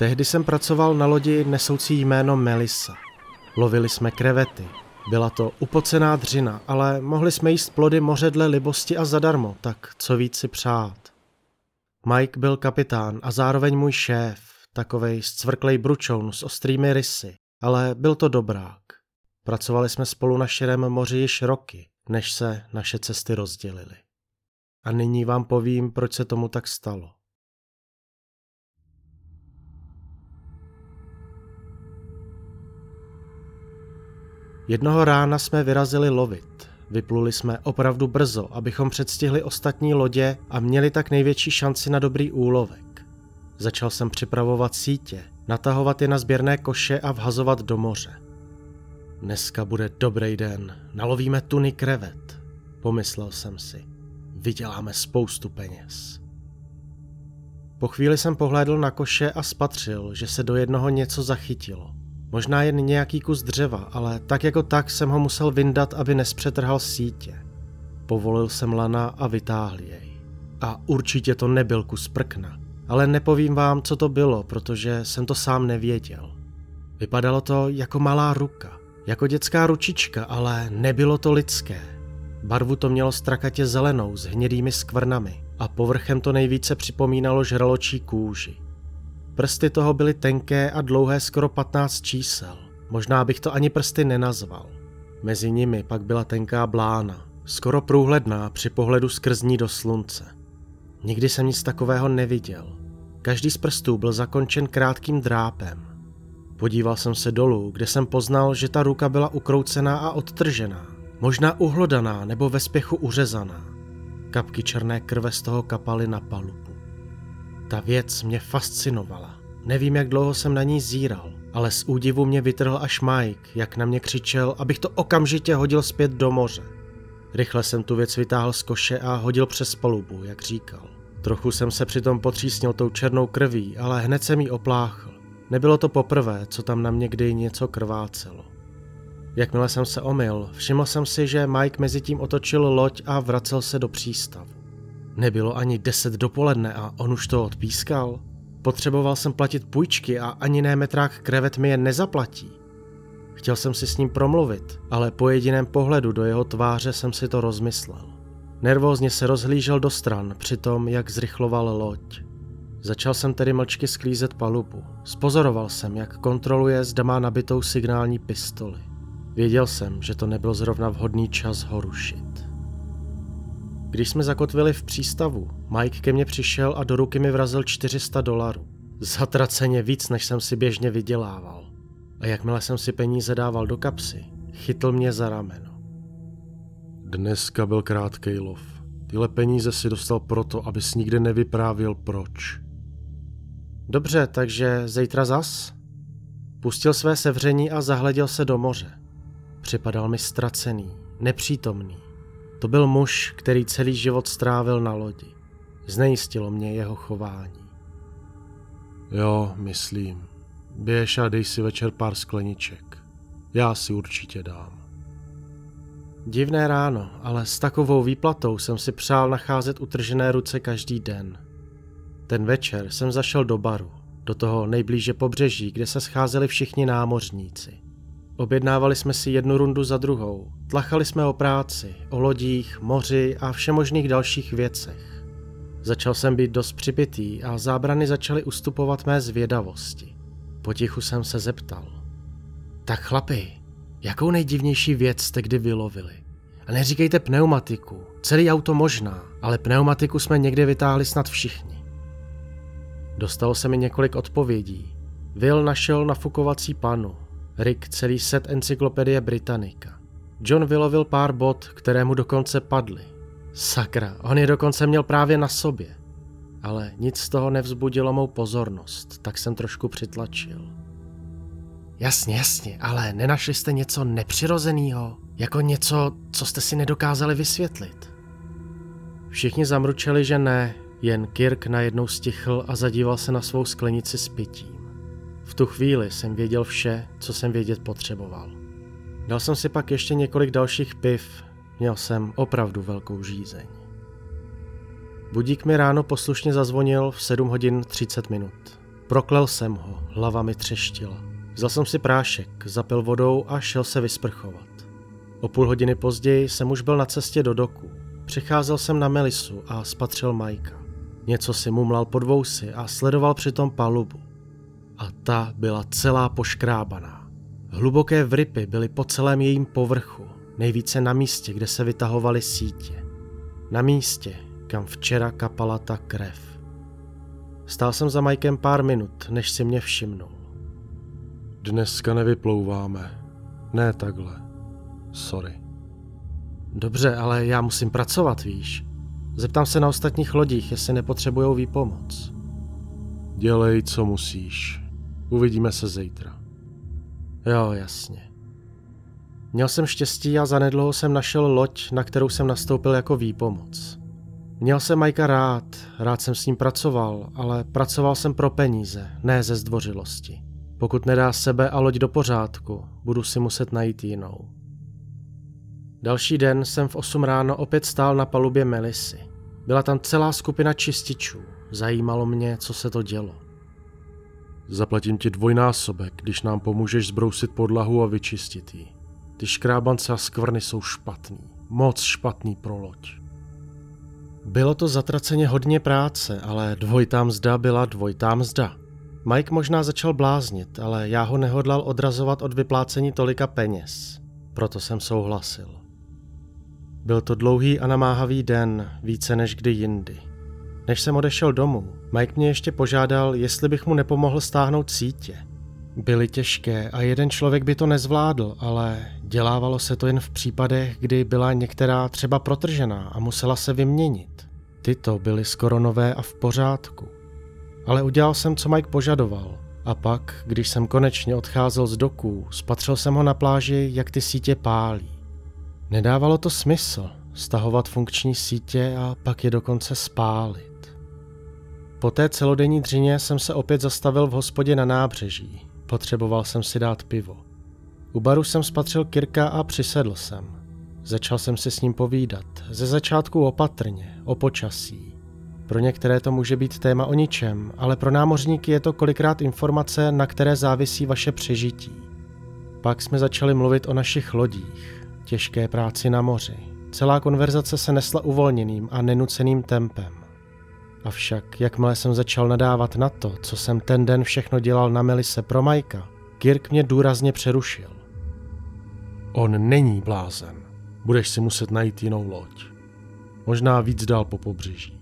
Tehdy jsem pracoval na lodi nesoucí jméno Melissa. Lovili jsme krevety. Byla to upocená dřina, ale mohli jsme jíst plody moře dle libosti a zadarmo, tak co víc si přát. Mike byl kapitán a zároveň můj šéf, takovej zcvrklej bručoun s ostrými rysy, ale byl to dobrák. Pracovali jsme spolu na širém moři již roky, než se naše cesty rozdělily. A nyní vám povím, proč se tomu tak stalo. Jednoho rána jsme vyrazili lovit. Vypluli jsme opravdu brzo, abychom předstihli ostatní lodě a měli tak největší šanci na dobrý úlovek. Začal jsem připravovat sítě, natahovat je na sběrné koše a vhazovat do moře. Dneska bude dobrý den, nalovíme tuny krevet, pomyslel jsem si. Vyděláme spoustu peněz. Po chvíli jsem pohlédl na koše a spatřil, že se do jednoho něco zachytilo. Možná jen nějaký kus dřeva, ale tak jako tak jsem ho musel vyndat, aby nespřetrhal sítě. Povolil jsem lana a vytáhl jej. A určitě to nebyl kus prkna, ale nepovím vám, co to bylo, protože jsem to sám nevěděl. Vypadalo to jako malá ruka, jako dětská ručička, ale nebylo to lidské. Barvu to mělo strakatě zelenou s hnědými skvrnami a povrchem to nejvíce připomínalo žraločí kůži. Prsty toho byly tenké a dlouhé skoro 15 čísel. Možná bych to ani prsty nenazval. Mezi nimi pak byla tenká blána, skoro průhledná při pohledu skrz ní do slunce. Nikdy jsem nic takového neviděl. Každý z prstů byl zakončen krátkým drápem. Podíval jsem se dolů, kde jsem poznal, že ta ruka byla ukroucená a odtržená. Možná uhlodaná nebo ve spěchu uřezaná. Kapky černé krve z toho kapaly na palubu. Ta věc mě fascinovala. Nevím, jak dlouho jsem na ní zíral, ale z údivu mě vytrhl až Mike, jak na mě křičel, abych to okamžitě hodil zpět do moře. Rychle jsem tu věc vytáhl z koše a hodil přes palubu, jak říkal. Trochu jsem se přitom potřísnil tou černou krví, ale hned jsem jí opláchl. Nebylo to poprvé, co tam na mě kdy něco krvácelo. Jakmile jsem se omyl, všiml jsem si, že Mike mezi tím otočil loď a vracel se do přístavu. Nebylo ani deset dopoledne a on už to odpískal. Potřeboval jsem platit půjčky a ani ne metrák krevet mi je nezaplatí. Chtěl jsem si s ním promluvit, ale po jediném pohledu do jeho tváře jsem si to rozmyslel. Nervózně se rozhlížel do stran při tom, jak zrychloval loď. Začal jsem tedy mlčky sklízet palubu. Spozoroval jsem, jak kontroluje, zda má nabitou signální pistoli. Věděl jsem, že to nebyl zrovna vhodný čas ho rušit. Když jsme zakotvili v přístavu, Mike ke mně přišel a do ruky mi vrazil 400 dolarů. Zatraceně víc, než jsem si běžně vydělával. A jakmile jsem si peníze dával do kapsy, chytl mě za rameno. Dneska byl krátký lov. Tyhle peníze si dostal proto, abys nikdy nevyprávěl proč. Dobře, takže zítra zas? Pustil své sevření a zahleděl se do moře. Připadal mi ztracený, nepřítomný. To byl muž, který celý život strávil na lodi. Znejistilo mě jeho chování. Jo, myslím. Běž a dej si večer pár skleniček. Já si určitě dám. Divné ráno, ale s takovou výplatou jsem si přál nacházet utržené ruce každý den. Ten večer jsem zašel do baru, do toho nejblíže pobřeží, kde se scházeli všichni námořníci. Objednávali jsme si jednu rundu za druhou. Tlachali jsme o práci, o lodích, moři a všemožných dalších věcech. Začal jsem být dost připitý a zábrany začaly ustupovat mé zvědavosti. Potichu jsem se zeptal. Tak chlapi, jakou nejdivnější věc jste kdy vylovili? A neříkejte pneumatiku, celý auto možná, ale pneumatiku jsme někde vytáhli snad všichni. Dostalo se mi několik odpovědí. Will našel nafukovací panu, Rick celý set encyklopedie Britannica. John vylovil pár bod, které mu dokonce padly. Sakra, on je dokonce měl právě na sobě. Ale nic z toho nevzbudilo mou pozornost, tak jsem trošku přitlačil. Jasně, jasně, ale nenašli jste něco nepřirozeného? Jako něco, co jste si nedokázali vysvětlit? Všichni zamručeli, že ne, jen Kirk najednou stichl a zadíval se na svou sklenici s pitím. V tu chvíli jsem věděl vše, co jsem vědět potřeboval. Dal jsem si pak ještě několik dalších piv, měl jsem opravdu velkou žízeň. Budík mi ráno poslušně zazvonil v 7 hodin 30 minut. Proklel jsem ho, hlava mi třeštila. Vzal jsem si prášek, zapil vodou a šel se vysprchovat. O půl hodiny později jsem už byl na cestě do doku. Přicházel jsem na Melisu a spatřil Majka. Něco si mumlal pod vousy a sledoval přitom palubu. A ta byla celá poškrábaná. Hluboké vrypy byly po celém jejím povrchu, nejvíce na místě, kde se vytahovaly sítě. Na místě, kam včera kapala ta krev. Stál jsem za Majkem pár minut, než si mě všimnul. Dneska nevyplouváme. Ne takhle. Sorry. Dobře, ale já musím pracovat, víš. Zeptám se na ostatních lodích, jestli nepotřebujou výpomoc. Dělej, co musíš. Uvidíme se zítra. Jo, jasně. Měl jsem štěstí a zanedlouho jsem našel loď, na kterou jsem nastoupil jako výpomoc. Měl jsem Majka rád, rád jsem s ním pracoval, ale pracoval jsem pro peníze, ne ze zdvořilosti. Pokud nedá sebe a loď do pořádku, budu si muset najít jinou. Další den jsem v 8 ráno opět stál na palubě Melisy. Byla tam celá skupina čističů. Zajímalo mě, co se to dělo. Zaplatím ti dvojnásobek, když nám pomůžeš zbrousit podlahu a vyčistit ji. Ty škrábance a skvrny jsou špatný. Moc špatný pro loď. Bylo to zatraceně hodně práce, ale dvojitá mzda byla dvojitá mzda. Mike možná začal bláznit, ale já ho nehodlal odrazovat od vyplácení tolika peněz. Proto jsem souhlasil. Byl to dlouhý a namáhavý den, více než kdy jindy. Než jsem odešel domů, Mike mě ještě požádal, jestli bych mu nepomohl stáhnout sítě. Byly těžké a jeden člověk by to nezvládl, ale dělávalo se to jen v případech, kdy byla některá třeba protržená a musela se vyměnit. Tyto byly skoro nové a v pořádku. Ale udělal jsem, co Mike požadoval. A pak, když jsem konečně odcházel z doků, spatřil jsem ho na pláži, jak ty sítě pálí. Nedávalo to smysl stahovat funkční sítě a pak je dokonce spálit. Po té celodenní dřině jsem se opět zastavil v hospodě na nábřeží. Potřeboval jsem si dát pivo. U baru jsem spatřil Kirka a přisedl jsem. Začal jsem si s ním povídat. Ze začátku opatrně, o počasí. Pro některé to může být téma o ničem, ale pro námořníky je to kolikrát informace, na které závisí vaše přežití. Pak jsme začali mluvit o našich lodích, těžké práci na moři. Celá konverzace se nesla uvolněným a nenuceným tempem. Avšak, jakmile jsem začal nadávat na to, co jsem ten den všechno dělal na Melise pro Majka, Kirk mě důrazně přerušil. On není blázen. Budeš si muset najít jinou loď. Možná víc dál po pobřeží.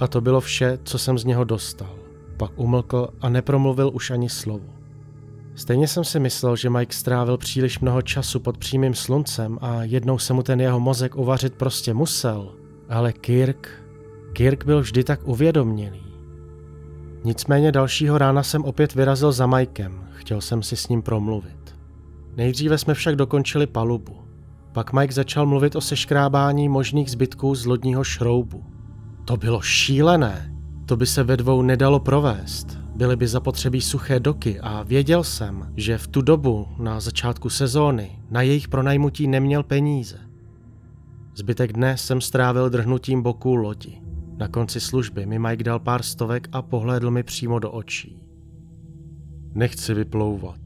A to bylo vše, co jsem z něho dostal. Pak umlkl a nepromluvil už ani slovo. Stejně jsem si myslel, že Mike strávil příliš mnoho času pod přímým sluncem a jednou se mu ten jeho mozek uvařit prostě musel. Ale Kirk... Kirk byl vždy tak uvědomělý. Nicméně dalšího rána jsem opět vyrazil za Mikem, chtěl jsem si s ním promluvit. Nejdříve jsme však dokončili palubu. Pak Mike začal mluvit o seškrábání možných zbytků z lodního šroubu. To bylo šílené. To by se ve dvou nedalo provést. Byly by zapotřebí suché doky a věděl jsem, že v tu dobu, na začátku sezóny, na jejich pronajmutí neměl peníze. Zbytek dne jsem strávil drhnutím boků lodi. Na konci služby mi Mike dal pár stovek a pohlédl mi přímo do očí. Nechci vyplouvat.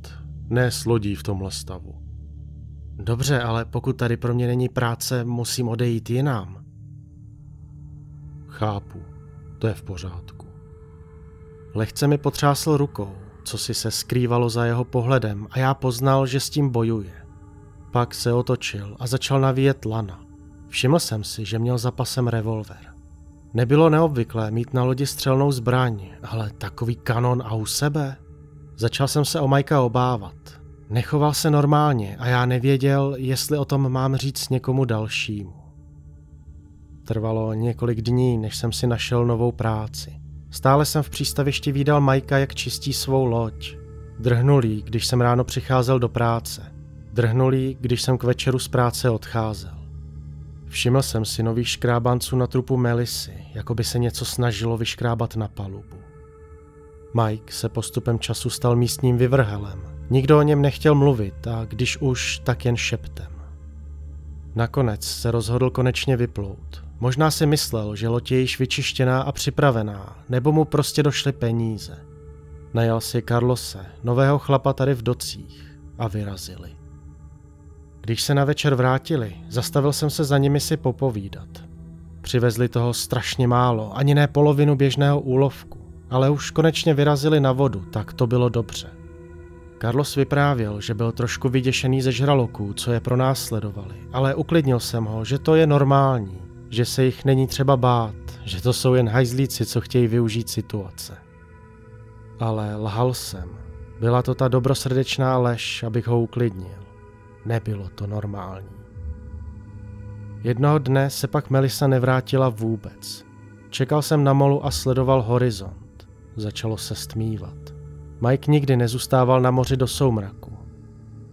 Ne s lodí v tomhle stavu. Dobře, ale pokud tady pro mě není práce, musím odejít jinam. Chápu, to je v pořádku. Lehce mi potřásl rukou, co si se skrývalo za jeho pohledem a já poznal, že s tím bojuje. Pak se otočil a začal navíjet lana. Všiml jsem si, že měl za pasem revolver. Nebylo neobvyklé mít na lodi střelnou zbraň, ale takový kanon a u sebe? Začal jsem se o Majka obávat. Nechoval se normálně a já nevěděl, jestli o tom mám říct někomu dalšímu. Trvalo několik dní, než jsem si našel novou práci. Stále jsem v přístavišti výdal Majka, jak čistí svou loď. Drhnulý, když jsem ráno přicházel do práce. Drhnulý, když jsem k večeru z práce odcházel. Všiml jsem si nových škrábanců na trupu Melisy, jako by se něco snažilo vyškrábat na palubu. Mike se postupem času stal místním vyvrhelem. Nikdo o něm nechtěl mluvit a když už, tak jen šeptem. Nakonec se rozhodl konečně vyplout. Možná si myslel, že loď je již vyčištěná a připravená, nebo mu prostě došly peníze. Najal si Carlose, nového chlapa tady v docích, a vyrazili. Když se na večer vrátili, zastavil jsem se za nimi si popovídat. Přivezli toho strašně málo, ani ne polovinu běžného úlovku, ale už konečně vyrazili na vodu, tak to bylo dobře. Carlos vyprávěl, že byl trošku vyděšený ze žraloků, co je pro nás sledovali, ale uklidnil jsem ho, že to je normální, že se jich není třeba bát, že to jsou jen hajzlíci, co chtějí využít situace. Ale lhal jsem. Byla to ta dobrosrdečná lež, abych ho uklidnil. Nebylo to normální. Jednoho dne se pak Melisa nevrátila vůbec. Čekal jsem na molu a sledoval horizont. Začalo se stmívat. Mike nikdy nezůstával na moři do soumraku.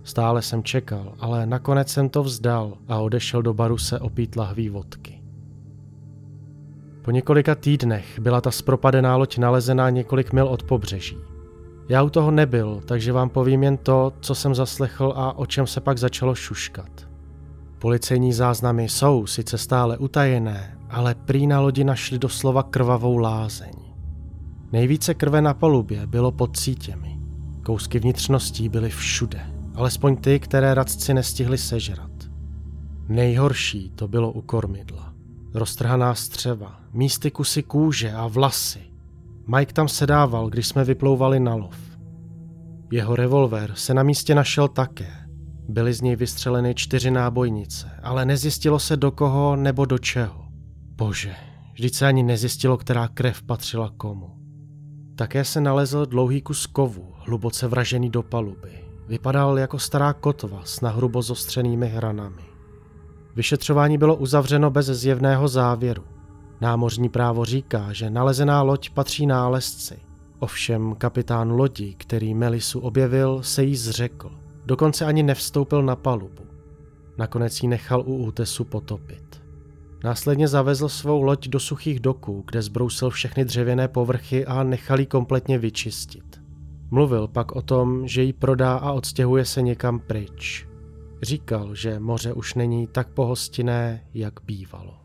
Stále jsem čekal, ale nakonec jsem to vzdal a odešel do baru se opít lahví vodky. Po několika týdnech byla ta spropadená loď nalezená několik mil od pobřeží. Já u toho nebyl, takže vám povím jen to, co jsem zaslechl a o čem se pak začalo šuškat. Policejní záznamy jsou sice stále utajené, ale prý na lodi našli doslova krvavou lázeň. Nejvíce krve na palubě bylo pod sítěmi. Kousky vnitřností byly všude, alespoň ty, které radci nestihli sežrat. Nejhorší to bylo u kormidla. Roztrhaná střeva, místy kusy kůže a vlasy. Mike tam sedával, když jsme vyplouvali na lov. Jeho revolver se na místě našel také. Byly z něj vystřeleny čtyři nábojnice, ale nezjistilo se do koho nebo do čeho. Bože, vždyť se ani nezjistilo, která krev patřila komu. Také se nalezl dlouhý kus kovu, hluboce vražený do paluby. Vypadal jako stará kotva s nahrubo zostřenými hranami. Vyšetřování bylo uzavřeno bez zjevného závěru. Námořní právo říká, že nalezená loď patří nálezci. Ovšem kapitán lodi, který Melisu objevil, se jí zřekl. Dokonce ani nevstoupil na palubu. Nakonec ji nechal u útesu potopit. Následně zavezl svou loď do suchých doků, kde zbrousil všechny dřevěné povrchy a nechal ji kompletně vyčistit. Mluvil pak o tom, že ji prodá a odstěhuje se někam pryč. Říkal, že moře už není tak pohostinné, jak bývalo.